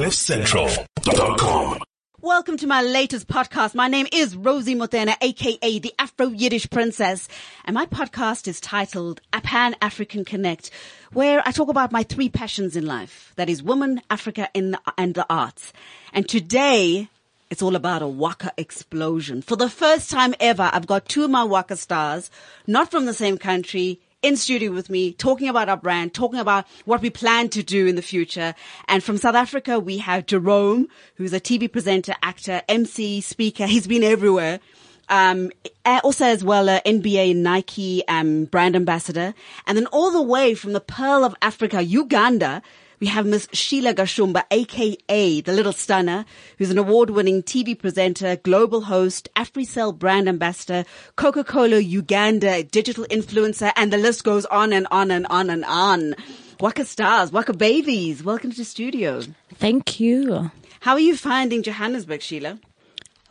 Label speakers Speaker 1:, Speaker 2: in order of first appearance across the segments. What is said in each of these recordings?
Speaker 1: CliffCentral.com.
Speaker 2: Welcome to my latest podcast. My name is Rosie Motene, aka the Afro Yiddish Princess, and my podcast is titled A Pan African Connect, where I talk about my three passions in life. That is woman, Africa, and the, and the arts. And today, it's all about a Waka explosion. For the first time ever, I've got two of my Waka stars, not from the same country, in studio with me, talking about our brand, talking about what we plan to do in the future. And from South Africa, we have Jerome, who's a TV presenter, actor, MC, speaker. He's been everywhere. Um, also as well, NBA Nike, um, brand ambassador. And then all the way from the Pearl of Africa, Uganda, we have Miss Sheila Gashumba, aka the Little Stunner, who's an award-winning TV presenter, global host, AfriCell brand ambassador, Coca-Cola Uganda digital influencer, and the list goes on and on and on and on. Waka stars, Waka babies, welcome to the studio.
Speaker 3: Thank you.
Speaker 2: How are you finding Johannesburg, Sheila?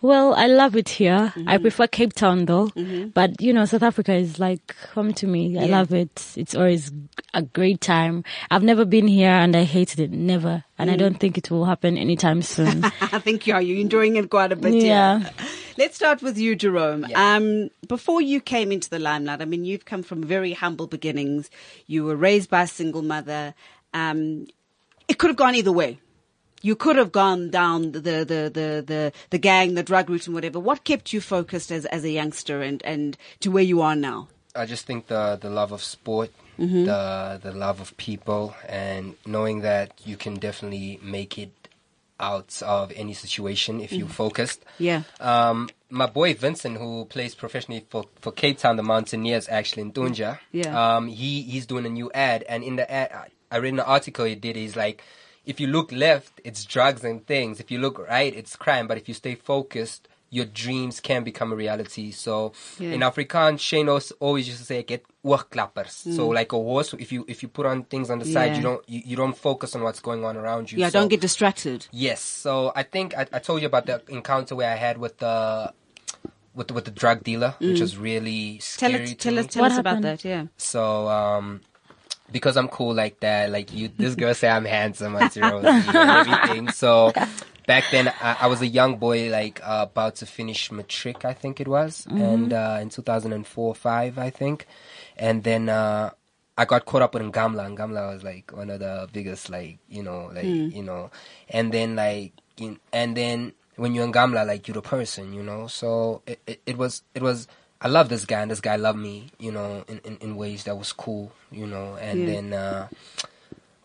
Speaker 3: Well, I love it here. I
Speaker 2: Mm-hmm.
Speaker 3: prefer Cape Town though. But you know, South Africa is like home to me. I
Speaker 2: Yeah.
Speaker 3: love it. It's always a great time. I've never been here and I hated it. Never. And I
Speaker 2: Mm.
Speaker 3: don't think it will happen anytime soon.
Speaker 2: I think you are. You're enjoying it quite a bit.
Speaker 3: Yeah.
Speaker 2: Let's start with you, Jerome. Um, before you came into the limelight, I mean, you've come from very humble beginnings. You were raised by a single mother. Um, it could have gone either way. You could have gone down the, the, the, the, the gang, the drug route and whatever. What kept you focused as, as a youngster and, and to where you are now?
Speaker 4: I just think the the love of sport, the the love of people, and knowing that you can definitely make it out of any situation if you're focused.
Speaker 2: Yeah.
Speaker 4: Um, my boy Vincent, who plays professionally for, for Cape Town, the Mountaineers, actually in Tunja.
Speaker 2: Yeah.
Speaker 4: Um, he he's doing a new ad, and in the ad, I- I read an article he did. He's like, if you look left, it's drugs and things. If you look right, it's crime. But if you stay focused, your dreams can become a reality. So
Speaker 2: Yeah.
Speaker 4: in Afrikaans, Shane als- always used to say, "Get oogklappers." So
Speaker 2: Mm.
Speaker 4: like a horse, if you if you put on things on the side,
Speaker 2: Yeah.
Speaker 4: you don't you, you don't focus on what's going on around you.
Speaker 2: Yeah,
Speaker 4: So-
Speaker 2: don't get distracted.
Speaker 4: Yes. So I think I, I told you about the encounter where I had with the with the, with the drug dealer, which was really
Speaker 2: Mm. Tell
Speaker 4: scary.
Speaker 2: us,
Speaker 4: to
Speaker 2: tell
Speaker 4: me.
Speaker 2: us, tell
Speaker 3: What
Speaker 2: us about that. Yeah.
Speaker 4: So um, because I'm cool like that, like you, this girl say I'm handsome, I'm zero, and everything. So back then I, I was a young boy, like uh, about to finish matric, I think it was, and uh, in 2004, five, I think, and then. Uh, I got caught up with Ngamla. Ngamla was like one of the biggest, like you know, like you know, and then like, in, and then when you're in Ngamla, like you're the person, you know. So it, it, it was, it was. I love this guy, and this guy loved me, you know, in, in, in ways that was cool, you know. And
Speaker 2: Yeah.
Speaker 4: then uh,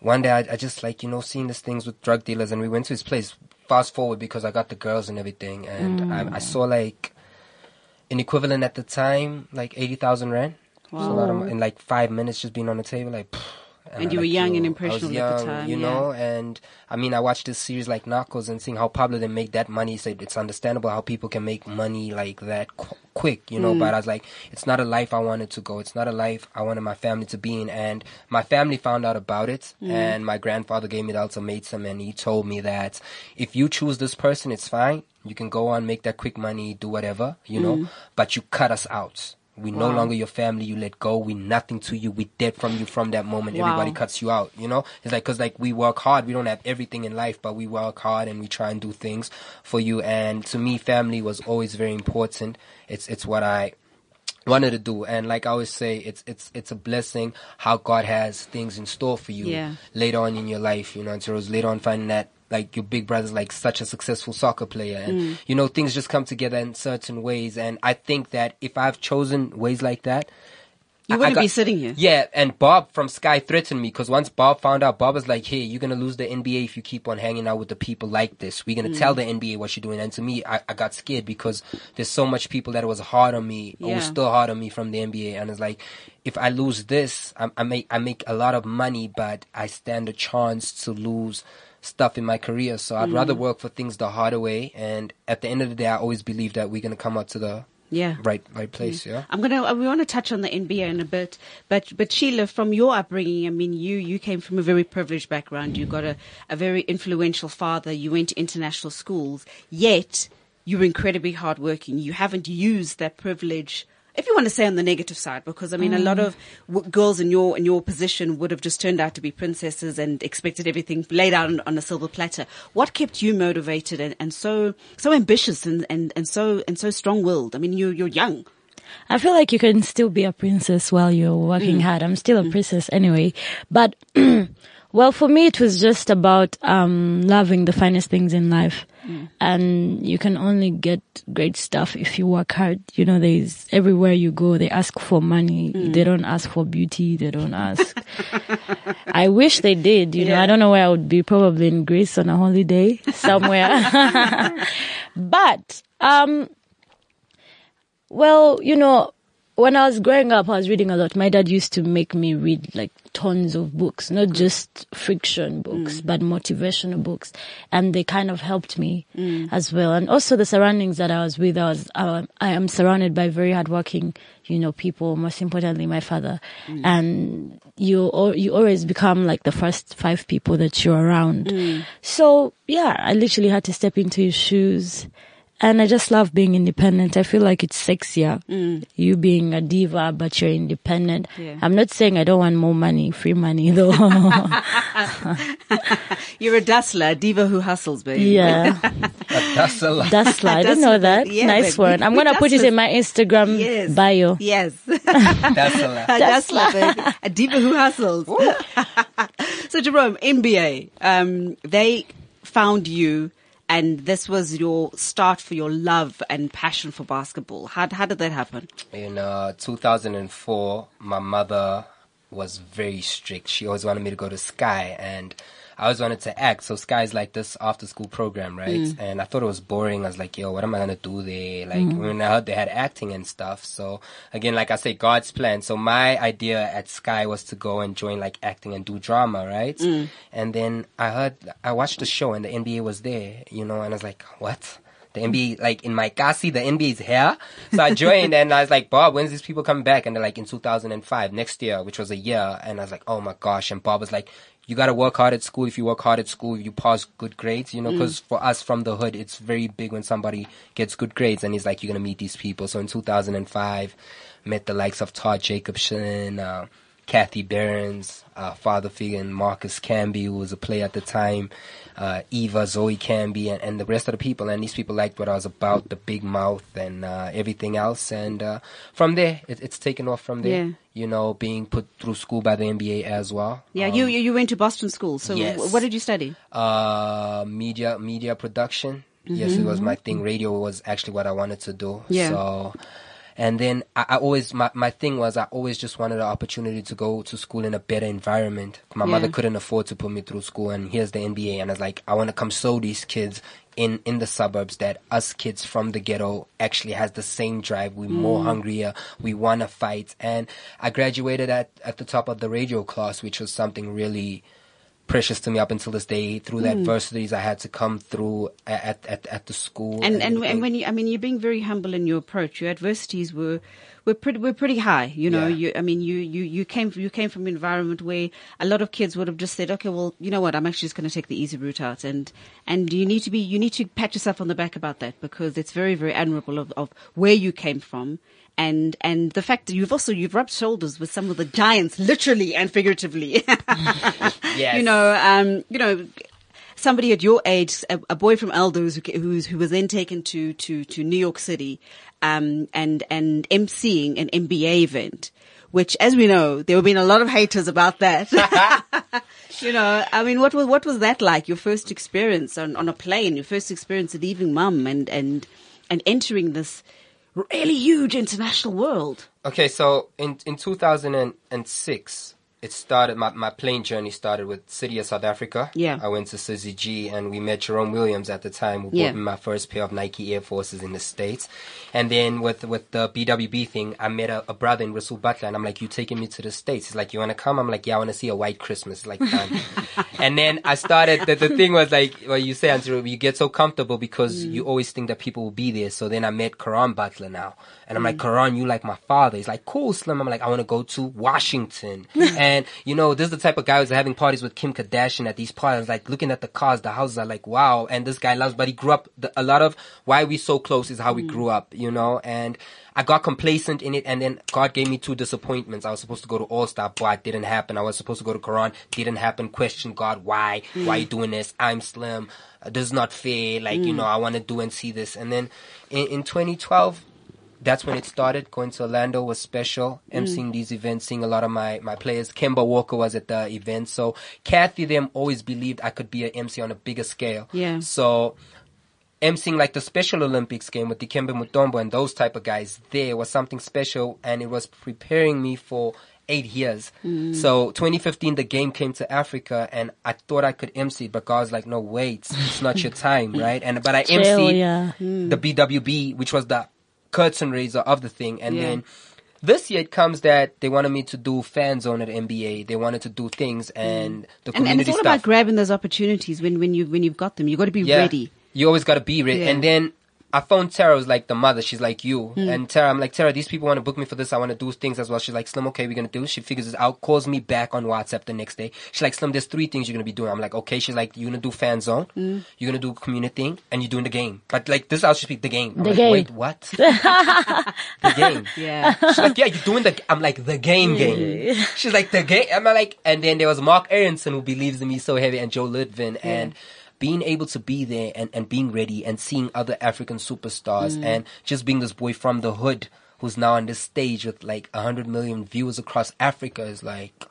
Speaker 4: one day, I, I just like you know seeing these things with drug dealers, and we went to his place. Fast forward because I got the girls and everything, and I, I saw like an equivalent at the time, like eighty thousand rand. It's a lot of in like five minutes just being on the table, like. pff,
Speaker 2: And you were
Speaker 4: like,
Speaker 2: young and
Speaker 4: yo, I was
Speaker 2: impressionable at the time,
Speaker 4: you
Speaker 2: yeah.
Speaker 4: know. And I mean, I watched this series like Narcos and seeing how Pablo they make that money. So it's understandable how people can make money like that qu- quick, you know.
Speaker 2: Mm.
Speaker 4: But I was like, it's not a life I wanted to go. It's not a life I wanted my family to be in. And my family found out about it,
Speaker 2: Mm.
Speaker 4: and my grandfather gave me the ultimatum, and he told me that if you choose this person, it's fine. You can go on, make that quick money, do whatever, you know. But you cut us out. We no
Speaker 2: Mm.
Speaker 4: Longer your family. You let go. We nothing to you. We dead from you from that moment.
Speaker 2: Wow.
Speaker 4: Everybody cuts you out. You know, it's like because like we work hard. We don't have everything in life, but we work hard and we try and do things for you. And to me, family was always very important. It's it's what I wanted to do. And like I always say, it's it's it's a blessing how God has things in store for you
Speaker 2: Yeah.
Speaker 4: later on in your life. You know, until it was later on finding that like your big brother's like such a successful soccer player and
Speaker 2: Mm.
Speaker 4: you know things just come together in certain ways and i think that if i've chosen ways like that
Speaker 2: You wouldn't
Speaker 4: got-
Speaker 2: be sitting here.
Speaker 4: yeah, and Bob from Sky threatened me because once Bob found out, Bob was like, "Hey, you're gonna lose the NBA if you keep on hanging out with the people like this. We're gonna
Speaker 2: Mm.
Speaker 4: tell the NBA what you're doing." And to me, I, I got scared because there's so much people that was hard on me, or was still hard on me from the NBA, and it's like, if I lose this, I, I make I make a lot of money, but I stand a chance to lose stuff in my career. So I'd
Speaker 2: Mm.
Speaker 4: rather work for things the harder way. And at the end of the day, I always believe that we're gonna come out to the
Speaker 2: Yeah.
Speaker 4: right right place. Yeah.
Speaker 2: I'm gonna. We want to touch on the NBA in a bit, but but Sheila, from your upbringing, I mean, you you came from a very privileged background. You got a a very influential father. You went to international schools, yet you were incredibly hardworking. You haven't used that privilege if you want to say on the negative side, because I mean, a lot mm. of w- girls in your in your position would have just turned out to be princesses and expected everything laid out on, on a silver platter. What kept you motivated and, and so so ambitious and, and, and so and so strong willed? I mean, you you're young.
Speaker 3: I feel like you can still be a princess while you're working mm. hard. I'm still a mm. princess anyway. But, well, for me, it was just about, um, loving the finest things in life. And you can only get great stuff if you work hard. You know, there's everywhere you go, they ask for money. They don't ask for beauty. They don't ask. I wish they did. You know, I don't know where I would be. Probably in Greece on a holiday somewhere. but, um, well, you know, when I was growing up, I was reading a lot. My dad used to make me read like tons of books, not mm. just fiction books, mm. but motivational books. And they kind of helped me mm. as well. And also the surroundings that I was with, I was, uh, I am surrounded by very hardworking, you know, people, most importantly, my father. And you, you always become like the first five people that you're around. So yeah, I literally had to step into his shoes. And I just love being independent. I feel like it's sexier. You being a diva, but you're independent.
Speaker 2: Yeah.
Speaker 3: I'm not saying I don't want more money, free money though.
Speaker 2: You're a dustler, a diva who hustles, baby.
Speaker 3: yeah.
Speaker 4: That's a lot.
Speaker 3: Dustler. I didn't know that.
Speaker 2: Yeah,
Speaker 3: nice
Speaker 2: baby.
Speaker 3: word. I'm going to put it in my Instagram
Speaker 2: Yes.
Speaker 3: bio.
Speaker 2: Yes.
Speaker 4: That's a lot.
Speaker 2: a dustler, baby. A diva who hustles. so Jerome, NBA, um, they found you and this was your start for your love and passion for basketball. How, how did that happen?
Speaker 4: In uh, 2004, my mother was very strict. She always wanted me to go to Sky, and I always wanted to act. So Sky's like this after school program, right? Mm. And I thought it was boring. I was like, yo, what am I gonna do there? Like mm. when I heard they had acting and stuff. So again, like I say, God's plan. So my idea at Sky was to go and join like acting and do drama, right? Mm. And then I heard, I watched the show, and the NBA was there, you know, and I was like, what? the NBA, like in my Kasi, the NBA is here. So I joined and I was like, Bob, when's these people coming back? And they're like, in 2005, next year, which was a year. And I was like, oh my gosh. And Bob was like, you gotta work hard at school. If you work hard at school, you pass good grades, you know, cause for us from the hood, it's very big when somebody gets good grades. And he's like, you're gonna meet these people. So in 2005, met the likes of Todd Jacobson, uh, Kathy Behrens, uh, father figure in Marcus Camby, who was a player at the time, uh, Eva, Zoe Camby, and, and the rest of the people. And these people liked what I was about, the big mouth and uh, everything else. And uh, from there, it, it's taken off from there.
Speaker 2: Yeah.
Speaker 4: You know, being put through school by the NBA as well.
Speaker 2: Yeah, you, you you went to Boston School. So
Speaker 4: yes.
Speaker 2: what did you study?
Speaker 4: Uh, media, media production. Yes, it was my thing. Radio was actually what I wanted to do.
Speaker 2: Yeah.
Speaker 4: So, and then I, I always, my, my thing was I always just wanted an opportunity to go to school in a better environment. My mother couldn't afford to put me through school and here's the NBA. And I was like, I want to come show these kids in, in the suburbs that us kids from the ghetto actually has the same drive. We're more mm. hungrier. We want to fight. And I graduated at, at the top of the radio class, which was something really, precious to me up until this day through the mm. adversities I had to come through at at, at the school.
Speaker 2: And and, and when you, I mean, you're being very humble in your approach. Your adversities were were pretty were pretty high. You know,
Speaker 4: Yeah.
Speaker 2: you I mean, you you you came you came from an environment where a lot of kids would have just said, okay, well, you know what, I'm actually just going to take the easy route out, and and you need to be you need to pat yourself on the back about that because it's very very admirable of of where you came from. And and the fact that you've also you've rubbed shoulders with some of the giants, literally and figuratively.
Speaker 4: Yes.
Speaker 2: You know, um, you know, somebody at your age, a, a boy from Elders who, who's, who was then taken to, to, to New York City, um, and, and emceeing an NBA event, which as we know, there have been a lot of haters about that. you know, I mean, what was, what was that like? Your first experience on, on a plane, your first experience leaving mum and, and, and entering this really huge international world.
Speaker 4: Okay, so in in 2006, it started. My, my plane journey started with City of South Africa.
Speaker 2: Yeah.
Speaker 4: I went to CG and we met Jerome Williams at the time, who
Speaker 2: Yeah.
Speaker 4: bought me my first pair of Nike Air Forces in the states. And then with with the BWB thing, I met a, a brother in Rasual Butler, and I'm like, "You taking me to the states?" He's like, "You want to come?" I'm like, "Yeah, I want to see a white Christmas." Like, and then I started. The, the thing was like, well, you say, Andrew, you get so comfortable because mm. you always think that people will be there. So then I met Caron Butler now, and I'm like, mm. Caron, you like my father? He's like, cool, Slim. I'm like, I want to go to Washington, and And you know, this is the type of guy who's having parties with Kim Kardashian at these parties, like looking at the cars, the houses are like, wow. And this guy loves, but he grew up, the, a lot of why we so close is how we grew up, you know, and I got complacent in it and then God gave me two disappointments. I was supposed to go to All Star, but it didn't happen. I was supposed to go to Quran, didn't happen. Question God, why? Why you mm. doing this? I'm slim. This is not fair. Like, you mm. know, I want to do and see this. And then in, in 2012, that's when it started. Going to Orlando was special. emceeing these events, seeing a lot of my, my players. Kemba Walker was at the event. So Kathy them always believed I could be an MC on a bigger scale.
Speaker 2: Yeah.
Speaker 4: So emceeing like the Special Olympics game with the Dikembe Mutombo and those type of guys there was something special and it was preparing me for eight years.
Speaker 2: Mm.
Speaker 4: So 2015 the game came to Africa and I thought I could MC but God was like, no wait, it's not your time, right? And but I
Speaker 3: Chill, yeah.
Speaker 4: the BWB, which was the curtain raiser of the thing. And
Speaker 2: Yeah.
Speaker 4: then this year it comes that they wanted me to do fan zone at NBA. They wanted to do things and the
Speaker 2: Mm. And, and
Speaker 4: community
Speaker 2: it's all
Speaker 4: stuff.
Speaker 2: about grabbing those opportunities when, when you when you've got them. You got to be
Speaker 4: yeah.
Speaker 2: ready.
Speaker 4: You always got to be ready.
Speaker 2: Yeah.
Speaker 4: And then I phoned Tara, was like the mother. She's like you.
Speaker 2: Hmm.
Speaker 4: And Tara, I'm like, Tara, these people want to book me for this. I want to do things as well. She's like, Slim, okay, we're going to do. She figures it out, calls me back on WhatsApp the next day. She's like, Slim, there's three things you're going to be doing. I'm like, okay. She's like, you're going to do fan zone.
Speaker 2: Hmm.
Speaker 4: You're going to do community thing and you're doing the game. But like, this is how she speak the game. I'm
Speaker 3: The
Speaker 4: like,
Speaker 3: game.
Speaker 4: wait, what? the game.
Speaker 2: Yeah.
Speaker 4: She's like, yeah, you're doing the. I'm like, the game, game. She's like, the game. I'm like, and then there was Mark Aronson who believes in me so heavy, and Joe Litvin, and being able to be there and, and being ready and seeing other African superstars,
Speaker 2: Mm.
Speaker 4: and just being this boy from the hood who's now on this stage with like a hundred million viewers across Africa is like.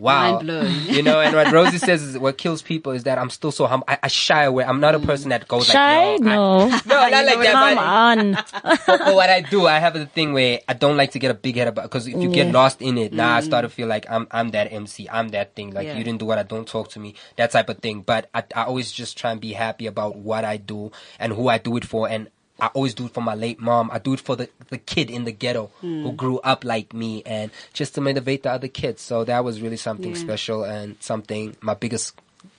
Speaker 4: Wow,
Speaker 2: Mind blowing.
Speaker 4: you know, and what Rosie says is what kills people is that I'm still so humble. I, I shy away. I'm not a mm. person that goes
Speaker 3: Shy?
Speaker 4: like, yo, I-
Speaker 3: No.
Speaker 4: no, not like that.
Speaker 3: Come
Speaker 4: but-
Speaker 3: on.
Speaker 4: but, but what I do, I have the thing where I don't like to get a big head about because if you get lost in it, now I mm. start to feel like I'm I'm that MC, I'm that thing. Like
Speaker 2: Yeah.
Speaker 4: you didn't do what I don't talk to me, that type of thing. But I, I always just try and be happy about what I do and who I do it for, and I always do it for my late mom. I do it for the the kid in the ghetto who hmm. grew up like me, and just to motivate the other kids. So that was really something
Speaker 2: Yeah.
Speaker 4: special and something my biggest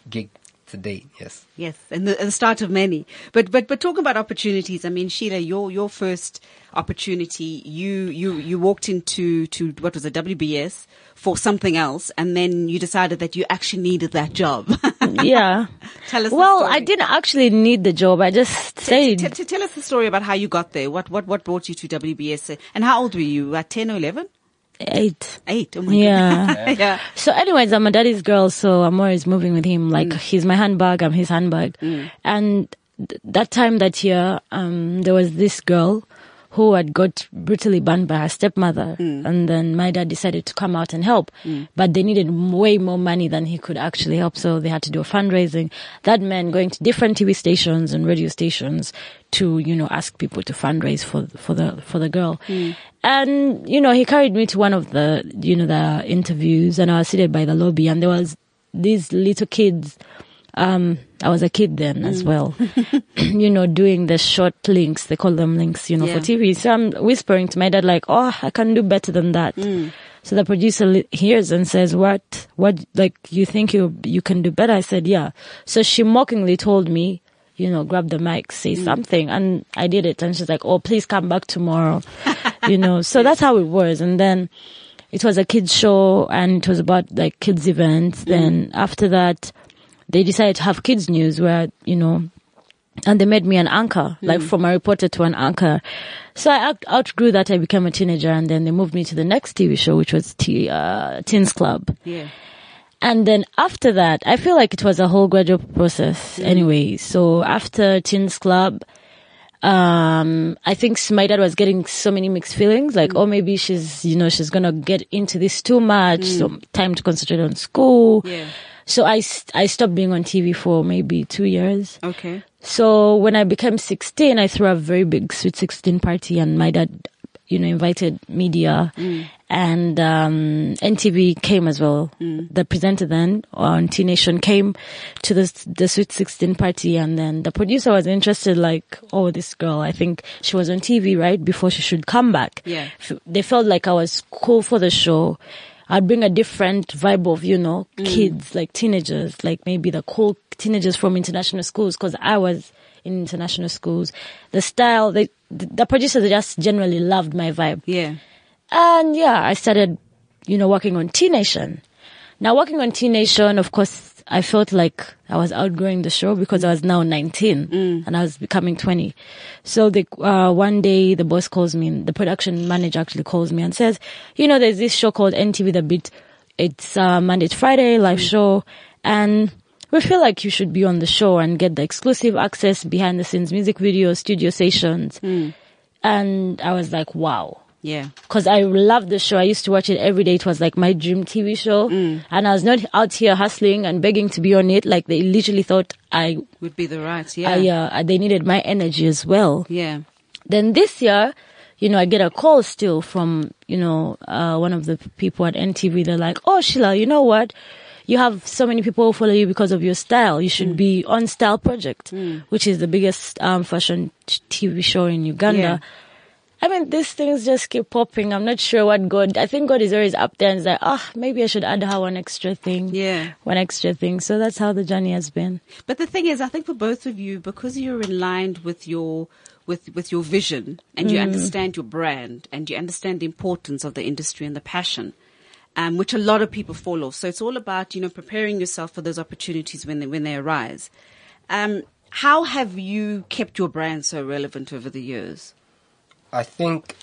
Speaker 4: gig to date. Yes.
Speaker 2: Yes, and the, and the start of many. But but but talking about opportunities, I mean, Sheila, your your first opportunity, you you you walked into to what was it, WBS for something else, and then you decided that you actually needed that job.
Speaker 3: Yeah.
Speaker 2: Tell us. the
Speaker 3: Well,
Speaker 2: story.
Speaker 3: I didn't actually need the job. I just
Speaker 2: T-
Speaker 3: stayed.
Speaker 2: t- t- tell us the story about how you got there. What what what brought you to WBS, and how old were you? At ten or eleven?
Speaker 3: Eight.
Speaker 2: Eight. Oh my
Speaker 3: Yeah.
Speaker 2: goodness. yeah.
Speaker 3: So anyways, I'm a daddy's girl, so I'm always moving with him. Like mm. he's my handbag, I'm his handbag. Mm. And th- that time that year, um, there was this girl who had got brutally burned by her stepmother. Mm. And then my dad decided to come out and help. But they needed way more money than he could actually help. So they had to do a fundraising. That meant going to different TV stations and radio stations to, you know, ask people to fundraise for, for the, for the girl. Hmm. And, you know, he carried me to one of the, you know, the interviews and I was seated by the lobby and there was these little kids. Um, I was a kid then as hmm. well, you know, doing the short links. They call them links, you know,
Speaker 2: Yeah.
Speaker 3: for TV. So I'm whispering to my dad, like, oh, I can do better than that. Hmm. So the producer hears and says, what, what, like, you think you, you can do better? I said, yeah. So she mockingly told me, you know, grab the mic, say mm. something. And I did it. And she's like, oh, please come back tomorrow. you know, so that's how it was. And then it was a kids show and it was about like kids events. Mm. Then after that, they decided to have kids news where, you know, and they made me an anchor, mm. like from a reporter to an anchor. So I out- outgrew that. I became a teenager and then they moved me to the next TV show, which was T, uh, Teens Club.
Speaker 2: Yeah.
Speaker 3: And then after that, I feel like it was a whole gradual process mm. anyway. So after Teens Club, um, I think my dad was getting so many mixed feelings, like, mm. oh, maybe she's, you know, she's gonna get into this too much. So mm. time to concentrate on school.
Speaker 2: Yeah.
Speaker 3: So I, I stopped being on TV for maybe two years.
Speaker 2: Okay.
Speaker 3: So when I became 16, I threw a very big Sweet 16 party and my dad, you know, invited media mm. and, um, NTV came as well. Mm. The presenter then on T Nation came to the, the Sweet 16 party and then the producer was interested like, oh, this girl, I think she was on TV, right? Before she should come back.
Speaker 2: Yeah.
Speaker 3: They felt like I was cool for the show. I'd bring a different vibe of, you know, mm. kids, like teenagers, like maybe the cool teenagers from international schools, because I was in international schools. The style, they, the producers just generally loved my vibe.
Speaker 2: Yeah.
Speaker 3: And yeah, I started, you know, working on T Nation. Now working on T Nation, of course, I felt like I was outgrowing the show because I was now 19 and I was becoming 20. So the, uh, one day the boss calls me, the production manager actually calls me and says, you know, there's this show called NTV The Beat. It's, uh, Monday to Friday live show and we feel like you should be on the show and get the exclusive access behind the scenes music videos, studio sessions. And I was like, wow
Speaker 2: Yeah.
Speaker 3: because I loved the show. I used to watch it every day. It was like my dream TV show. And I was not out here hustling and begging to be on it. Like they literally thought I,
Speaker 2: Would be the right. Yeah.
Speaker 3: I, uh, they needed my energy as well.
Speaker 2: yeah.
Speaker 3: Then this year, you know, I get a call still from, you know, uh, one of the people at NTV. They're like, Oh, Sheila, you know what? You have so many people who follow you because of your style. You should mm. be on Style Project, mm. which is the biggest, um, fashion TV show in Uganda.
Speaker 2: Yeah.
Speaker 3: I mean, these things just keep popping. I'm not sure what God, I think God is always up there and is like, oh, maybe I should add her one extra thing.
Speaker 2: Yeah.
Speaker 3: One extra thing. So that's how the journey has been.
Speaker 2: But the thing is, I think for both of you, because you're in line with your with with your vision and you mm. understand your brand and you understand the importance of the industry and the passion, um, which a lot of people fall off. So it's all about you know preparing yourself for those opportunities when they when they arise. Um, how have you kept your brand so relevant over the years?
Speaker 4: I think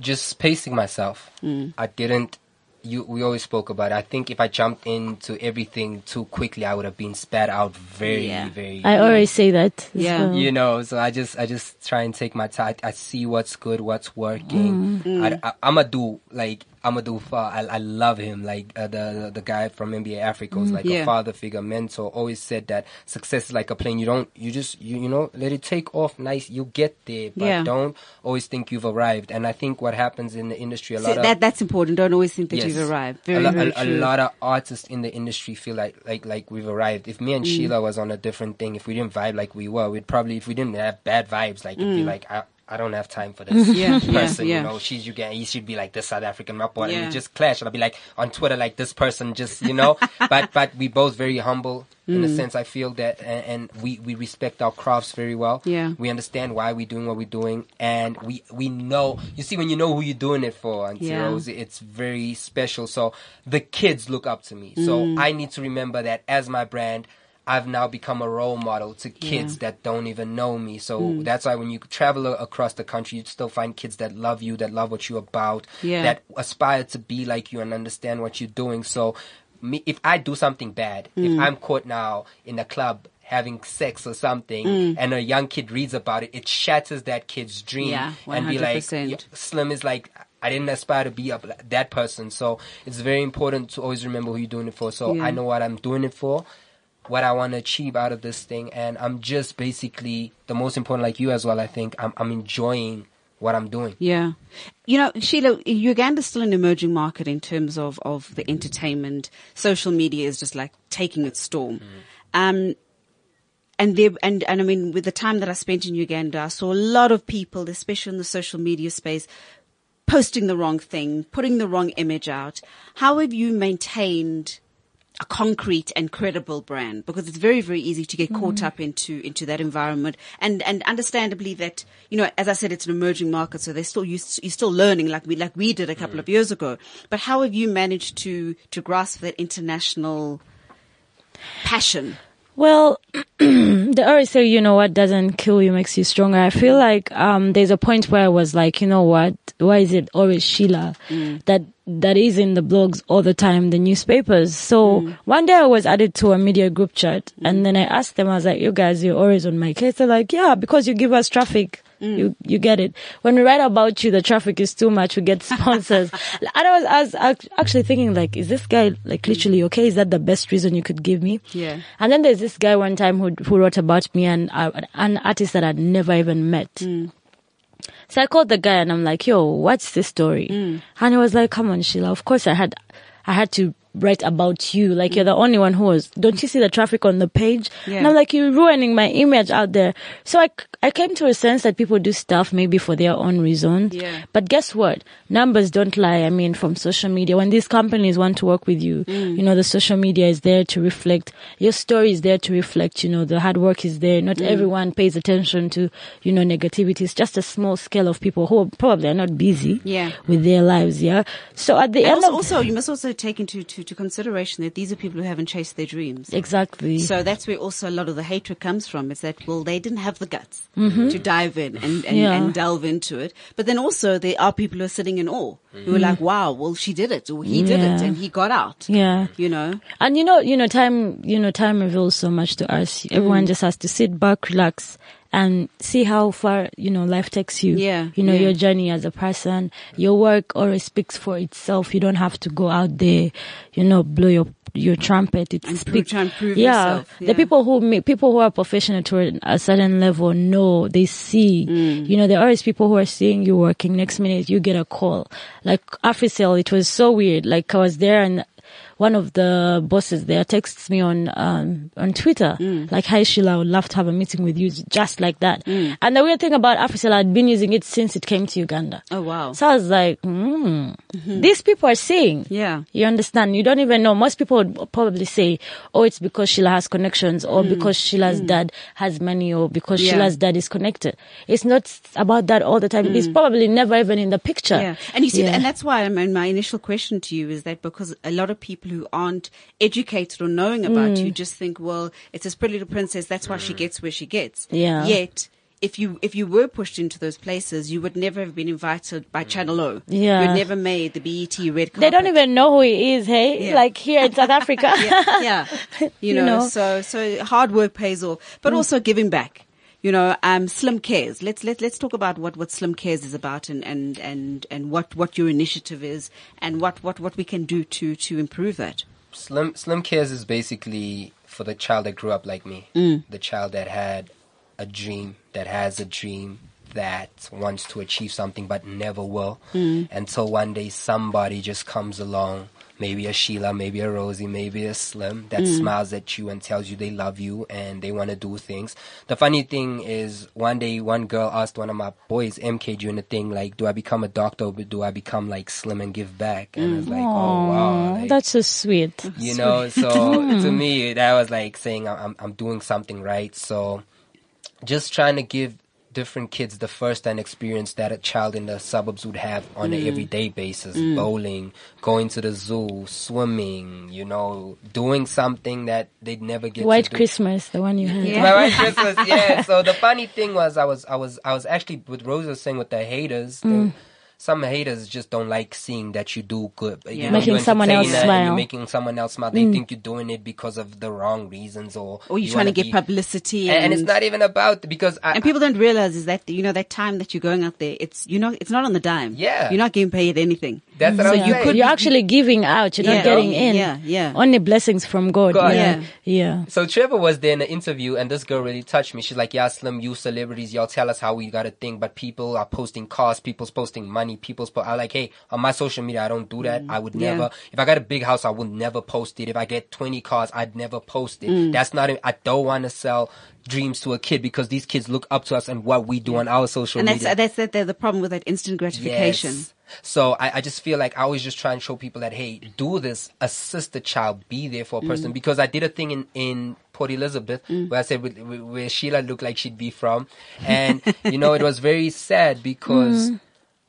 Speaker 4: just pacing myself.
Speaker 2: Mm.
Speaker 4: I didn't. You, we always spoke about. It. I think if I jumped into everything too quickly, I would have been spat out very,
Speaker 2: Yeah.
Speaker 4: very.
Speaker 3: I always say that.
Speaker 2: Yeah.
Speaker 3: well.
Speaker 4: you know, so I just, I just try and take my time. I see what's good, what's working.
Speaker 2: Mm.
Speaker 4: I, I, I'm a do like Amadou Fall. I, I love him. Like uh, the the guy from NBA Africa was like
Speaker 2: Yeah.
Speaker 4: a father figure, mentor. Always said that success is like a plane. You don't, you just, you, you know, let it take off. Nice, you get there, but
Speaker 2: Yeah.
Speaker 4: don't always think you've arrived. And I think what happens in the industry a
Speaker 2: So
Speaker 4: lot of
Speaker 2: that that's important. Don't always think that
Speaker 4: Yes.
Speaker 2: you've arrived. Very,
Speaker 4: a, lo-
Speaker 2: very
Speaker 4: a, a lot of artists in the industry feel like like like we've arrived. If
Speaker 2: Mm.
Speaker 4: me and Sheila was on a different thing, if we didn't vibe like we were, we'd probably if we didn't have bad vibes, like it'd be like I, I don't have time for this.
Speaker 2: Yeah, yeah,
Speaker 4: person.
Speaker 2: yeah.
Speaker 4: You know, she's you get he should be like this South African rapper, and
Speaker 2: Yeah.
Speaker 4: we just clash. And I'll be like on Twitter like this person, just you know. but but we both very humble in
Speaker 2: Mm.
Speaker 4: a sense. I feel that, and, and we we respect our crafts very well.
Speaker 2: Yeah.
Speaker 4: we understand why we're doing what we're doing, and we we know. You see, when you know who you're doing it for, Auntie
Speaker 2: Yeah.
Speaker 4: Rose, it's very special. So the kids look up to me. So
Speaker 2: Mm.
Speaker 4: I need to remember that as my brand, I've now become a role model to kids that don't even know me. So
Speaker 2: Mm.
Speaker 4: that's why when you travel across the country, you still find kids that love you, that love what you're about,
Speaker 2: Yeah.
Speaker 4: that aspire to be like you and understand what you're doing. So me, if I do something bad,
Speaker 2: Mm.
Speaker 4: if I'm caught now in a club having sex or something
Speaker 2: Mm.
Speaker 4: and a young kid reads about it, it shatters that kid's dream
Speaker 2: Yeah,
Speaker 4: and be like, Slim is like, I didn't aspire to be a, that person. So it's very important to always remember who you're doing it for. So
Speaker 2: Yeah.
Speaker 4: I know what I'm doing it for, what I want to achieve out of this thing. And I'm just basically the most important, like you as well, I think I'm, I'm enjoying what I'm doing.
Speaker 2: Yeah. You know, Sheila, Uganda's still an emerging market in terms of, of the entertainment. Social media is just like taking its storm. Um, and there, and, and I mean, with the time that I spent in Uganda, I saw a lot of people, especially in the social media space, posting the wrong thing, putting the wrong image out. How have you maintained a concrete and credible brand? Because it's very, very easy to get mm-hmm. caught up into, into that environment. And, and understandably that, you know, as I said, it's an emerging market. So they're still, you, you're still learning like we, like we did a couple mm. of years ago. But how have you managed to, to grasp that international passion?
Speaker 3: Well, the always say, you know, what doesn't kill you makes you stronger. I feel like um, there's a point where I was like, you know what? Why is it always Sheila mm. that that is in the blogs all the time, the newspapers? So mm. one day I was added to a media group chat, and then I asked them, I was like, "You guys, you're always on my case." They're like, "Yeah, because you give us traffic." Mm. You you get it. When we write about you, the traffic is too much. We get sponsors. and I was, I was actually thinking, like, is this guy like literally mm. okay? Is that the best reason you could give me?
Speaker 2: Yeah.
Speaker 3: And then there's this guy one time who who wrote about me and uh, an artist that I'd never even met. So I called the guy and I'm like, "Yo, what's the story?" Mm. And he was like, "Come on, Sheila. Of course I had, I had to write about you. Like you're the only one who was. Don't you see the traffic on the page?"
Speaker 2: Yeah.
Speaker 3: And I'm like, "You're ruining my image out there." So I I came to a sense that people do stuff maybe for their own reasons.
Speaker 2: Yeah.
Speaker 3: But guess what? Numbers don't lie. I mean, from social media, when these companies want to work with you, mm. you know, the social media is there to reflect, your story is there to reflect, you know, the hard work is there. Not mm. everyone pays attention to, you know, negativity. It's just a small scale of people who probably are not busy
Speaker 2: Yeah.
Speaker 3: with their lives. Yeah. So at the
Speaker 2: And
Speaker 3: end
Speaker 2: also,
Speaker 3: of,
Speaker 2: also, you must also take into to into to consideration that these are people who haven't chased their dreams.
Speaker 3: Exactly.
Speaker 2: So that's where also a lot of the hatred comes from. Is that well, they didn't have the guts to dive in and, and,
Speaker 3: Mm-hmm. Yeah.
Speaker 2: and delve into it. But then also there are people who are sitting in awe who are like, "Wow, well, she did it, or he did it, and he got out."
Speaker 3: yeah.
Speaker 2: You know,
Speaker 3: And you know, you know, time, you know, time reveals so much to us.
Speaker 2: Mm.
Speaker 3: Everyone just has to sit back, relax, and see how far, you know, life takes you.
Speaker 2: Yeah,
Speaker 3: You know,
Speaker 2: yeah.
Speaker 3: your journey as a person, your work always speaks for itself. You don't have to go out there, you know, blow your, your trumpet. It
Speaker 2: And
Speaker 3: speaks.
Speaker 2: prove- and prove
Speaker 3: yeah.
Speaker 2: yourself,
Speaker 3: The people who make, people who are professional to a certain level know, they see,
Speaker 2: Mm.
Speaker 3: you know, there are always people who are seeing you working. Next minute you get a call. Like Africell, it was so weird. Like I was there and one of the bosses there texts me on um on Twitter like, "Hi Sheila, I would love to have a meeting with you," just like that. And the weird thing about Africell, I'd been using it since it came to Uganda.
Speaker 2: oh wow,
Speaker 3: So I was like, hmm, these people are seeing.
Speaker 2: yeah,
Speaker 3: You understand? You don't even know. Most people would probably say, oh, it's because Sheila has connections or because Sheila's dad has money or because
Speaker 2: Mm. Yeah.
Speaker 3: Sheila's dad is connected. It's not about that all the time. It's probably never even in the picture.
Speaker 2: Mm. Yeah, and you see,
Speaker 3: Yeah.
Speaker 2: and that's why I mean, my initial question to you is that because a lot of people who aren't educated or knowing about
Speaker 3: Mm.
Speaker 2: you just think, well, it's this pretty little princess. That's why she gets where she gets.
Speaker 3: Yeah.
Speaker 2: Yet, if you if you were pushed into those places, you would never have been invited by Channel O.
Speaker 3: Yeah.
Speaker 2: you'd never made the BET red carpet.
Speaker 3: They don't even know who he is, hey?
Speaker 2: Yeah.
Speaker 3: Like here in South Africa.
Speaker 2: yeah, yeah. You,
Speaker 3: You
Speaker 2: know,
Speaker 3: know.
Speaker 2: so so hard work pays off, but also giving back. You know, um, Slim Cares. Let's let let's talk about what, what Slim Cares is about and, and, and, and what, what your initiative is and what, what, what we can do to to improve that.
Speaker 4: Slim Slim Cares is basically for the child that grew up like me,
Speaker 2: Mm.
Speaker 4: the child that had a dream, that has a dream, that wants to achieve something but never will,
Speaker 2: Mm.
Speaker 4: until one day somebody just comes along. Maybe a Sheila, maybe a Rosie, maybe a Slim that
Speaker 2: Mm.
Speaker 4: smiles at you and tells you they love you and they want to do things. The funny thing is, one day one girl asked one of my boys, MK, during the thing, like, do I become a doctor or do I become like Slim and give back? And I was like, oh wow, like,
Speaker 3: That's so sweet.
Speaker 4: you know so to me that was like saying I'm, I'm i'm doing something right so just trying to give different kids the first hand experience that a child in the suburbs would have on an mm. everyday basis mm. bowling going to the zoo swimming you know doing something that they'd never get
Speaker 3: White
Speaker 4: to do.
Speaker 3: White Christmas, the one you had.
Speaker 2: Yeah.
Speaker 4: My white Christmas, yeah. So the funny thing was, I was, I was, I was actually with Rosa saying with the haters. Mm. the- some haters just don't like seeing that you do good. You
Speaker 2: Yeah.
Speaker 4: know,
Speaker 3: Making
Speaker 4: you
Speaker 3: someone else
Speaker 4: entertain and You're
Speaker 3: smile.
Speaker 4: making someone else smile. They mm. think you're doing it because of the wrong reasons, or
Speaker 2: Or you're
Speaker 4: you
Speaker 2: trying to get
Speaker 4: be-
Speaker 2: publicity,
Speaker 4: And, and it's not even about because I,
Speaker 2: And people don't realize is that you know that time that you're going out there, it's you know it's not on the dime.
Speaker 4: Yeah.
Speaker 2: you're not getting paid anything.
Speaker 4: That's what
Speaker 2: So
Speaker 4: I'm
Speaker 2: you
Speaker 4: saying.
Speaker 2: could
Speaker 3: You're
Speaker 2: be-
Speaker 3: actually giving out. You're
Speaker 2: Yeah.
Speaker 3: not getting in.
Speaker 2: Yeah, yeah.
Speaker 3: Only blessings from God.
Speaker 4: God.
Speaker 3: Yeah.
Speaker 2: Yeah.
Speaker 3: Yeah.
Speaker 4: So Trevor was there in the interview, and this girl really touched me. She's like, "Yeah, Slim, you celebrities, y'all tell us how we got to think, but people are posting cars, people's posting money, people's po-. I like, hey, on my social media, I don't do that. I would
Speaker 2: Mm. Yeah.
Speaker 4: never. If I got a big house, I would never post it. If I get twenty cars, I'd never post it.
Speaker 2: Mm.
Speaker 4: That's not. I don't want to sell dreams to a kid because these kids look up to us and what we do on our social
Speaker 2: And that's
Speaker 4: media.
Speaker 2: that's the, the, the problem with that instant gratification.
Speaker 4: Yes. So I, I just feel like I always just try and show people that hey, do this, assist the child, be there for a person.
Speaker 2: Mm.
Speaker 4: Because I did a thing in in Port Elizabeth where I said with- where Sheila looked like she'd be from, and you know it was very sad because
Speaker 2: Mm.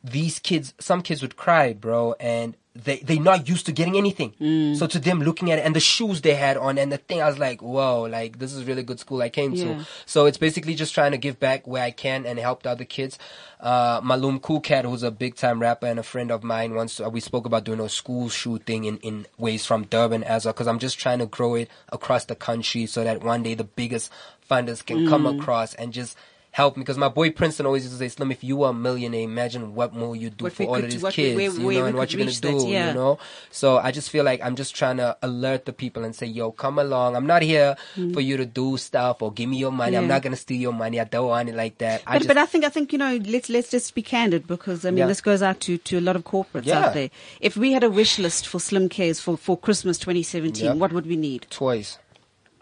Speaker 4: These kids, some kids would cry, bro, and they they're not used to getting anything.
Speaker 2: Mm.
Speaker 4: So to them, looking at it and the shoes they had on and the thing, I was like, whoa, like this is really good school I came
Speaker 2: Yeah.
Speaker 4: to. So it's basically just trying to give back where I can and help the other kids. Uh, Malum Cool Cat, who's a big time rapper and a friend of mine, once uh, we spoke about doing a school shooting in, in ways from Durban as well, because I'm just trying to grow it across the country so that one day the biggest funders can come
Speaker 2: Mm.
Speaker 4: across and just help me. Because my boy Princeton always used to say, Slim, if you were a millionaire, imagine what more you do
Speaker 2: What
Speaker 4: for
Speaker 2: we
Speaker 4: all of
Speaker 2: do-
Speaker 4: these
Speaker 2: what we-
Speaker 4: kids, you know, and what you're gonna
Speaker 2: that,
Speaker 4: do,
Speaker 2: yeah.
Speaker 4: you know. So I just feel like I'm just trying to alert the people and say, yo, come along. I'm not here for you to do stuff or give me your money. I'm
Speaker 2: Mm.
Speaker 4: Not gonna steal your money. I don't want it like that. I
Speaker 2: But,
Speaker 4: just,
Speaker 2: but I think I think you know let's let's just be candid because I mean
Speaker 4: Yeah.
Speaker 2: this goes out to, to a lot of corporates
Speaker 4: Yeah.
Speaker 2: out there. If we had a wish list for Slim Cares for, for Christmas 2017,
Speaker 4: Yep.
Speaker 2: what would we need?
Speaker 4: toys.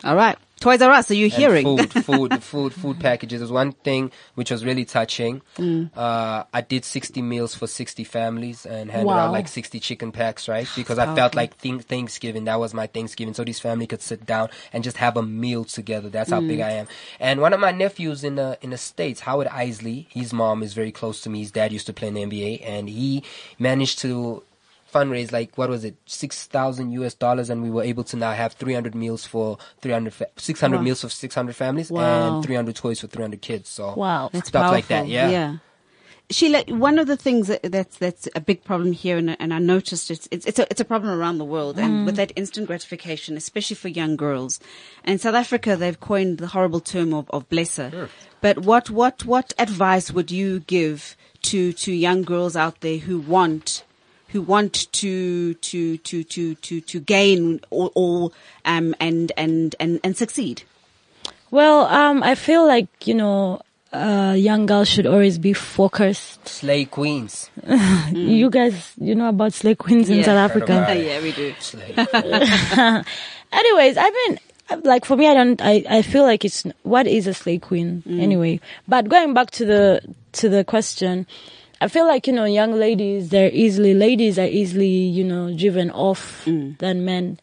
Speaker 2: All right, Toys R Us. Are you
Speaker 4: and
Speaker 2: hearing?
Speaker 4: food, food, food, food packages. There's one thing which was really touching.
Speaker 2: Mm.
Speaker 4: Uh, I did 60 meals for 60 families and handed
Speaker 3: Wow.
Speaker 4: out like 60 chicken packs, right? Because I felt
Speaker 2: Powerful.
Speaker 4: like th- Thanksgiving, that was my Thanksgiving. So this family could sit down and just have a meal together. That's how
Speaker 2: Mm.
Speaker 4: big I am. And one of my nephews in the, in the States, Howard Isley, his mom is very close to me. His dad used to play in the NBA and he managed to fundraised like what was it, six thousand US dollars, and we were able to now have three hundred meals for 300, fa- 600
Speaker 2: Wow.
Speaker 4: meals for six hundred families,
Speaker 2: Wow.
Speaker 4: and three hundred toys for three hundred kids. So
Speaker 3: Wow.
Speaker 2: That's
Speaker 4: stuff
Speaker 2: powerful.
Speaker 4: like that. Yeah.
Speaker 2: Yeah. Sheila, one of the things that, that's that's a big problem here, and, and I noticed it's it's it's a, it's a problem around the world, and mm. with that instant gratification, especially for young girls. And in South Africa, they've coined the horrible term of, of blesser. But what what what advice would you give to to young girls out there who want who want to to to to to to gain or, or um and and and and succeed?
Speaker 3: Well, um, I feel like, you know, uh, young girls should always be focused.
Speaker 4: Slay queens.
Speaker 3: You guys, you know about slay queens in
Speaker 2: Yeah.
Speaker 3: South Africa.
Speaker 4: about
Speaker 2: yeah, we do.
Speaker 4: Slay.
Speaker 3: Anyways, I mean, like for me, I don't, I, I feel like it's, what is a slay queen anyway? But going back to the, to the question, I feel like, you know, young ladies, they're easily, ladies are easily, you know, driven off mm. than men.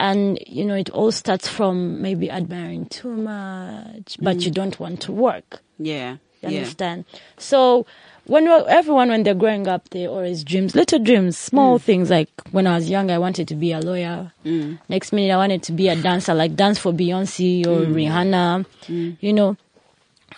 Speaker 3: And, you know, it all starts from maybe admiring too much, but you mm. don't want to work.
Speaker 2: Yeah,
Speaker 3: You
Speaker 2: yeah.
Speaker 3: understand? So when everyone when they're growing up, they always dreams, little dreams, small mm. things. Like when I was young, I wanted to be a lawyer. Next minute, I wanted to be a dancer, like dance for Beyonce or Rihanna. You know.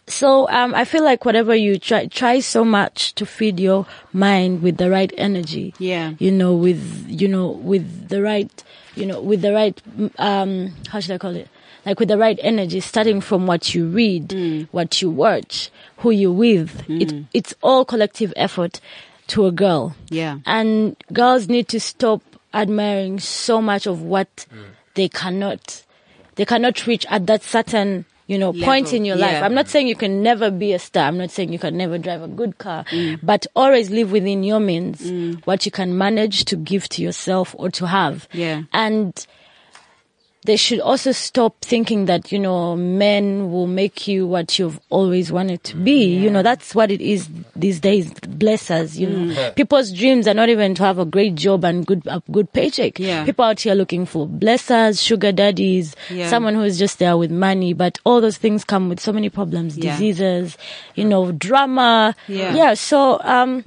Speaker 3: So um, I feel like whatever you try, try so much to feed your mind with the right energy.
Speaker 2: Yeah.
Speaker 3: You know, with you know, with the right, you know, with the right, um, how should I call it? Like with the right energy, starting from what you read, what you watch, who you're with. It it's all collective effort to a girl.
Speaker 2: Yeah.
Speaker 3: And girls need to stop admiring so much of what they cannot they cannot reach at that certain you know point in your life. I'm not saying you can never be a star. I'm not saying you can never drive a good car, mm. but always live within your means mm. what you can manage to give to yourself or to have.
Speaker 2: Yeah.
Speaker 3: And they should also stop thinking that, you know, men will make you what you've always wanted to be. You know, that's what it is these days. Bless us, you know.
Speaker 2: Mm.
Speaker 3: People's dreams are not even to have a great job and good, a good paycheck.
Speaker 2: Yeah.
Speaker 3: People out here looking for blessers, sugar daddies,
Speaker 2: Yeah.
Speaker 3: someone who is just there with money, but all those things come with so many problems,
Speaker 2: Yeah.
Speaker 3: diseases, you know, drama.
Speaker 2: Yeah.
Speaker 3: Yeah. So, um,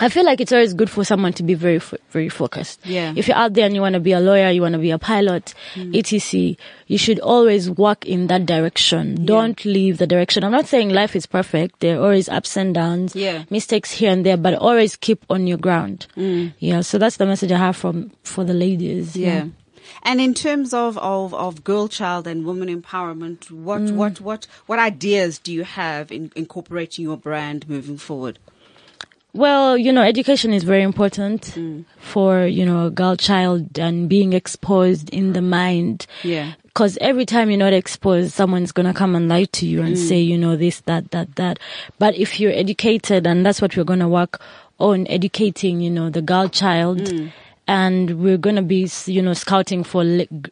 Speaker 3: I feel like it's always good for someone to be very, very focused.
Speaker 2: Yeah.
Speaker 3: If you're out there and you want to be a lawyer, you want to be a pilot,
Speaker 2: Mm.
Speaker 3: etc., you should always work in that direction. Don't leave the direction. I'm not saying life is perfect. There are always ups and downs,
Speaker 2: Yeah.
Speaker 3: mistakes here and there, but always keep on your ground. Yeah. So that's the message I have from, for the ladies.
Speaker 2: Yeah. And in terms of, of, of girl child and woman empowerment, what,
Speaker 3: Mm.
Speaker 2: what, what, what ideas do you have in incorporating your brand moving forward?
Speaker 3: Well, you know, education is very important mm. for, you know, a girl child and being exposed in the mind.
Speaker 2: Yeah.
Speaker 3: Cause every time you're not exposed, someone's gonna come and lie to you and mm. say, you know, this, that, that, that. But if you're educated, and that's what we're gonna work on, educating, you know, the girl child. Mm. And we're gonna be, you know, scouting for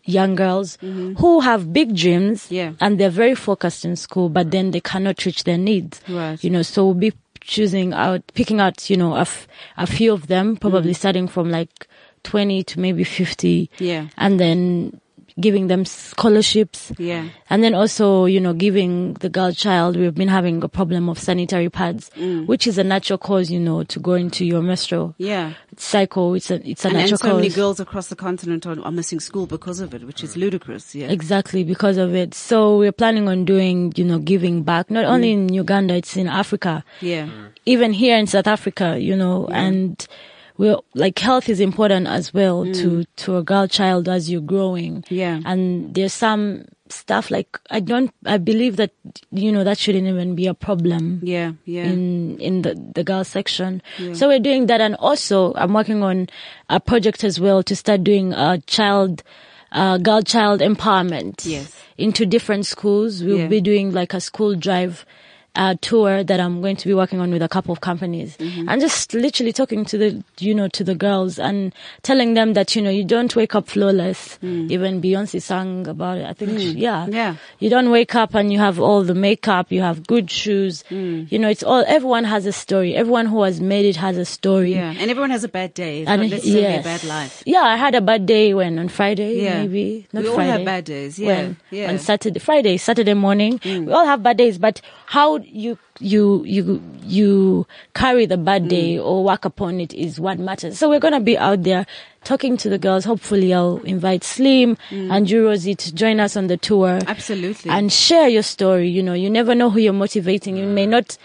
Speaker 3: young girls mm-hmm. who have big dreams,
Speaker 2: Yeah.
Speaker 3: and they're very focused in school, but then they cannot reach their needs.
Speaker 2: Right.
Speaker 3: You know, so we'll be choosing out, picking out, you know, a, f- a few of them, probably mm. starting from like 20 to maybe 50.
Speaker 2: Yeah.
Speaker 3: And then giving them scholarships.
Speaker 2: Yeah.
Speaker 3: And then also, you know, giving the girl child, we've been having a problem of sanitary pads, mm. which is a natural cause, you know, to go into your menstrual
Speaker 2: Yeah.
Speaker 3: cycle. It's a, it's a
Speaker 2: And, and
Speaker 3: natural
Speaker 2: so
Speaker 3: cause.
Speaker 2: many girls across the continent are, are missing school because of it, which is ludicrous. Yeah.
Speaker 3: Exactly because of it. So we're planning on doing, you know, giving back, not only mm. in Uganda, it's in Africa.
Speaker 2: Yeah. Mm.
Speaker 3: Even here in South Africa, you know, and we're like health is important as well to, to a girl child as you're growing.
Speaker 2: Yeah.
Speaker 3: And there's some stuff like, I don't, I believe that, you know, that shouldn't even be a problem
Speaker 2: Yeah. Yeah.
Speaker 3: in in the the girl section. So we're doing that, and also I'm working on a project as well to start doing a child, uh, girl child empowerment.
Speaker 2: Yes.
Speaker 3: Into different schools, we'll
Speaker 2: Yeah.
Speaker 3: be doing like a school drive. Uh, tour that I'm going to be working on with a couple of companies
Speaker 2: Mm-hmm.
Speaker 3: and just literally talking to the, you know, to the girls and telling them that, you know, you don't wake up flawless. Even Beyonce sang about it. I think, she- yeah.
Speaker 2: Mm. Yeah.
Speaker 3: You don't wake up and you have all the makeup, you have good shoes.
Speaker 2: Mm.
Speaker 3: You know, it's all, everyone has a story. Everyone who has made it has a story.
Speaker 2: Yeah. And everyone has a bad day. It's
Speaker 3: And
Speaker 2: not necessarily
Speaker 3: yes.
Speaker 2: a bad life.
Speaker 3: Yeah, I had a bad day when on Friday,
Speaker 2: Yeah.
Speaker 3: maybe. Not
Speaker 2: We all
Speaker 3: Friday.
Speaker 2: have bad days, yeah,
Speaker 3: When,
Speaker 2: yeah. Mm.
Speaker 3: On Saturday, Friday, Saturday morning. We all have bad days, but how how you you you you carry the bad day mm. or work upon it is what matters. So we're gonna be out there talking to the girls. Hopefully, I'll invite Slim mm. and Drew Rosie to join us on the tour.
Speaker 2: Absolutely.
Speaker 3: And share your story. You know, you never know who you're motivating. You may mm. not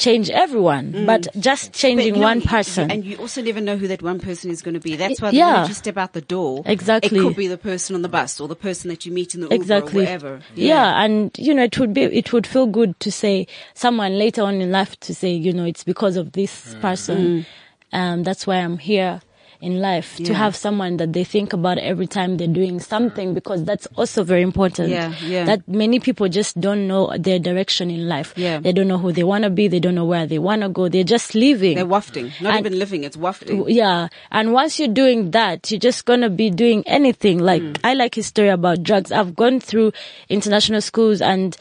Speaker 3: change everyone, mm. but just
Speaker 2: But,
Speaker 3: changing
Speaker 2: you know,
Speaker 3: one
Speaker 2: you-
Speaker 3: person.
Speaker 2: And you also never know who that one person is going to be. That's why the
Speaker 3: Yeah.
Speaker 2: minute you step out the door,
Speaker 3: Exactly.
Speaker 2: it could be the person on the bus or the person that you meet in the Uber
Speaker 3: exactly
Speaker 2: or wherever.
Speaker 3: yeah. and you know it would be it would feel good to say someone later on in life to say you know it's because of this mm. person mm. um that's why i'm here in life to have someone that they think about every time they're doing something because that's also very important
Speaker 2: Yeah, yeah.
Speaker 3: that many people just don't know their direction in life
Speaker 2: Yeah.
Speaker 3: they don't know who they want to be they don't know where they want to go they're just living
Speaker 2: They're wafting. Not
Speaker 3: And-
Speaker 2: even living, it's wafting.
Speaker 3: yeah. And once you're doing that, you're just gonna be doing anything. Like,
Speaker 2: Mm.
Speaker 3: I like his story about drugs. I've gone through international schools and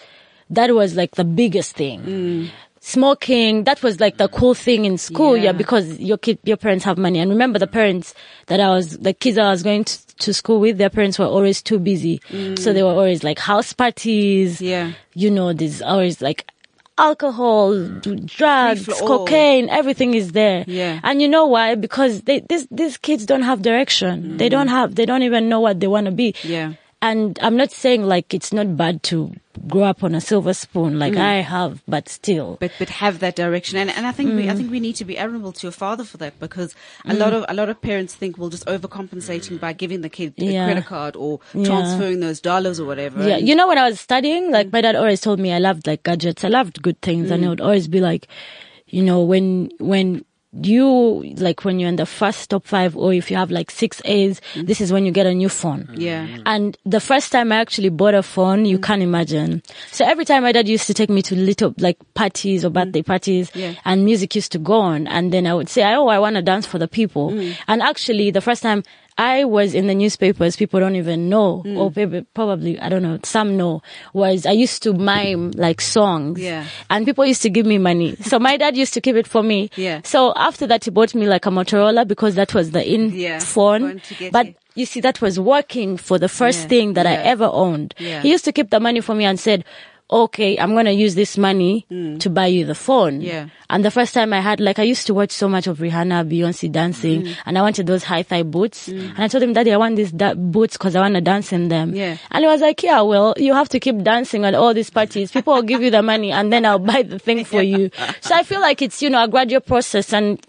Speaker 3: that was like the biggest thing.
Speaker 2: Mm.
Speaker 3: Smoking, that was like the cool thing in school, yeah,
Speaker 2: Yeah.
Speaker 3: because your kid, your parents have money. And remember the parents that I was, the kids I was going to, to school with, their parents were always too busy. So they were always like house parties.
Speaker 2: Mm. Yeah.
Speaker 3: You know, there's always like alcohol, drugs,
Speaker 2: Free
Speaker 3: cocaine, everything is there.
Speaker 2: Yeah.
Speaker 3: And you know why? Because they, these, these kids don't have direction. They don't have, they don't even know what they want to be.
Speaker 2: Mm. Yeah.
Speaker 3: And I'm not saying like it's not bad to grow up on a silver spoon like mm. I have, but still.
Speaker 2: but but have that direction and and I think we I
Speaker 3: Mm.
Speaker 2: think we need to be admirable to your father for that because a mm. lot of a lot of parents think we're just overcompensating by giving the kid a credit card or
Speaker 3: Yeah.
Speaker 2: transferring those dollars or whatever.
Speaker 3: Yeah, you know when I was studying, like mm. my dad always told me I loved like gadgets. I loved good things, and it would always be like, you know, when when you like when you're in the first top five, or if you have like six A's, mm. this is when you get a new phone. Mm.
Speaker 2: Yeah.
Speaker 3: And the first time I actually bought a phone, you mm. can't imagine. So every time my dad used to take me to little like parties or birthday parties,
Speaker 2: Yeah.
Speaker 3: and music used to go on, and then I would say, "Oh, I want to dance for the people." And actually, the first time I was in the newspapers, people don't even know, hmm. or maybe, probably I don't know, some know. Was I used to mime like songs,
Speaker 2: Yeah.
Speaker 3: and people used to give me money. So my dad used to keep it for me.
Speaker 2: Yeah.
Speaker 3: So after that, he bought me like a Motorola because that was the in
Speaker 2: Yeah,
Speaker 3: phone.
Speaker 2: phone to get
Speaker 3: But
Speaker 2: you.
Speaker 3: you see, that was working for the first
Speaker 2: Yeah,
Speaker 3: thing that I ever owned.
Speaker 2: Yeah.
Speaker 3: He used to keep the money for me and said, okay, I'm going to use this money to buy you the phone.
Speaker 2: Mm. Yeah.
Speaker 3: And the first time I had, like, I used to watch so much of Rihanna, Beyonce dancing,
Speaker 2: Mm.
Speaker 3: and I wanted those high thigh boots. And I told him, Daddy, I want these da- boots because I want to dance in them.
Speaker 2: Yeah.
Speaker 3: And he was like, Yeah, well, you have to keep dancing at all these parties. People will give you the money, and then I'll buy the thing for you. So I feel like it's, you know, a gradual process, and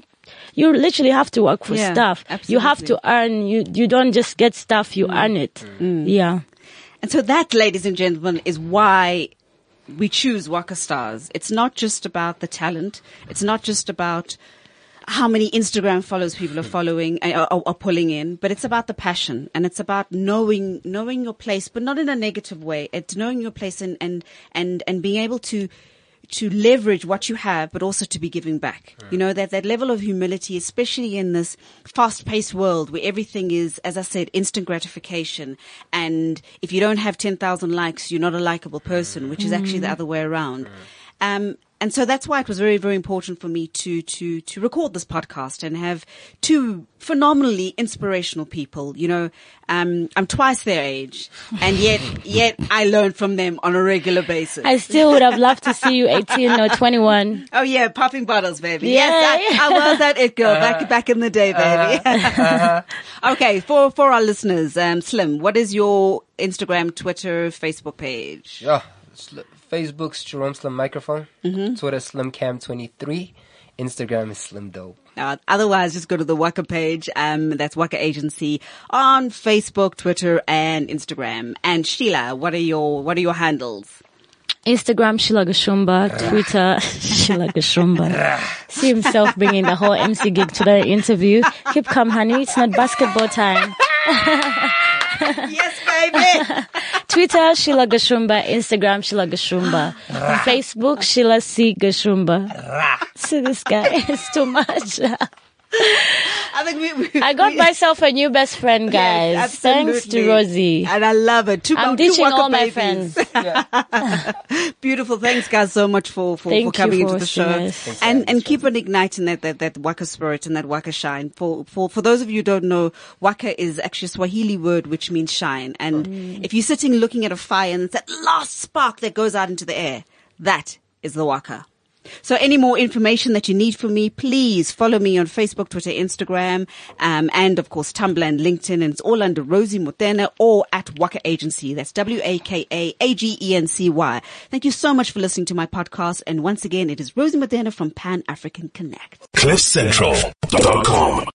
Speaker 3: you literally have to work for
Speaker 2: Yeah,
Speaker 3: stuff. You have to earn. You you don't just get stuff. You earn it. Yeah.
Speaker 2: And so that, ladies and gentlemen, is why we choose Waka Stars. It's not just about the talent. It's not just about how many Instagram followers people are following uh, are, are pulling in, but it's about the passion and it's about knowing knowing your place, but not in a negative way. It's knowing your place and and and and being able to to leverage what you have, but also to be giving back. You know, that, that level of humility, especially in this fast paced world where everything is, as I said, instant gratification. And if you don't have 10,000 likes, you're not a likable person, which is actually the other way around. Um, and so that's why it was very, very important for me to, to, to record this podcast and have two phenomenally inspirational people. You know, um, I'm twice their age and yet, yet I learn from them on a regular basis.
Speaker 3: I still would have loved to see you 18 or 21.
Speaker 2: Oh yeah, popping bottles, baby.
Speaker 3: Yeah.
Speaker 2: Yes, I, I was that it girl back back in the day, baby. okay, for for our listeners, um, Slim, what is your Instagram, Twitter, Facebook page?
Speaker 4: Yeah, Sl- Facebook's Jerome Slim Microphone. Twitter SlimCam23. Instagram is Slim Dope.
Speaker 2: Uh, otherwise, just go to the Waka page. Um, that's Waka Agency on Facebook, Twitter, and Instagram. And Sheila, what are your what are your handles?
Speaker 3: Instagram, Sheila Gashumba. Twitter, Sheila Gashumba. See himself bringing the whole MC gig to the interview. Keep calm, honey. It's not basketball time.
Speaker 2: yes, baby.
Speaker 3: Twitter, Sheila Gashumba. Instagram, Sheila Gashumba. Facebook, Sheila C. Gashumba. See this guy. It's too much.
Speaker 2: I think we. we
Speaker 3: I got
Speaker 2: we-
Speaker 3: myself a new best friend, guys.
Speaker 2: Yes,
Speaker 3: Thanks to. Rosie.
Speaker 2: And I love it. Two,
Speaker 3: I'm
Speaker 2: two
Speaker 3: ditching
Speaker 2: Waka
Speaker 3: all my
Speaker 2: babies.
Speaker 3: friends.
Speaker 2: Beautiful. Thanks, guys, so much for, for, for coming
Speaker 3: you
Speaker 2: into the show.
Speaker 3: us.
Speaker 2: And,
Speaker 4: having
Speaker 2: and keep on igniting that, that, that Waka spirit and that Waka shine. For, for, for those of you who don't know, Waka is actually a Swahili word which means shine. And
Speaker 3: Mm.
Speaker 2: if you're sitting looking at a fire and it's that last spark that goes out into the air, that is the Waka. So any more information that you need from me, please follow me on Facebook, Twitter, Instagram, um, and of course Tumblr and LinkedIn. And it's all under Rosie Motene or at Waka Agency. That's W-A-K-A-A-G-E-N-C-Y. Thank you so much for listening to my podcast. And once again, it is Rosie Motene from Pan African Connect.
Speaker 1: CliffCentral.com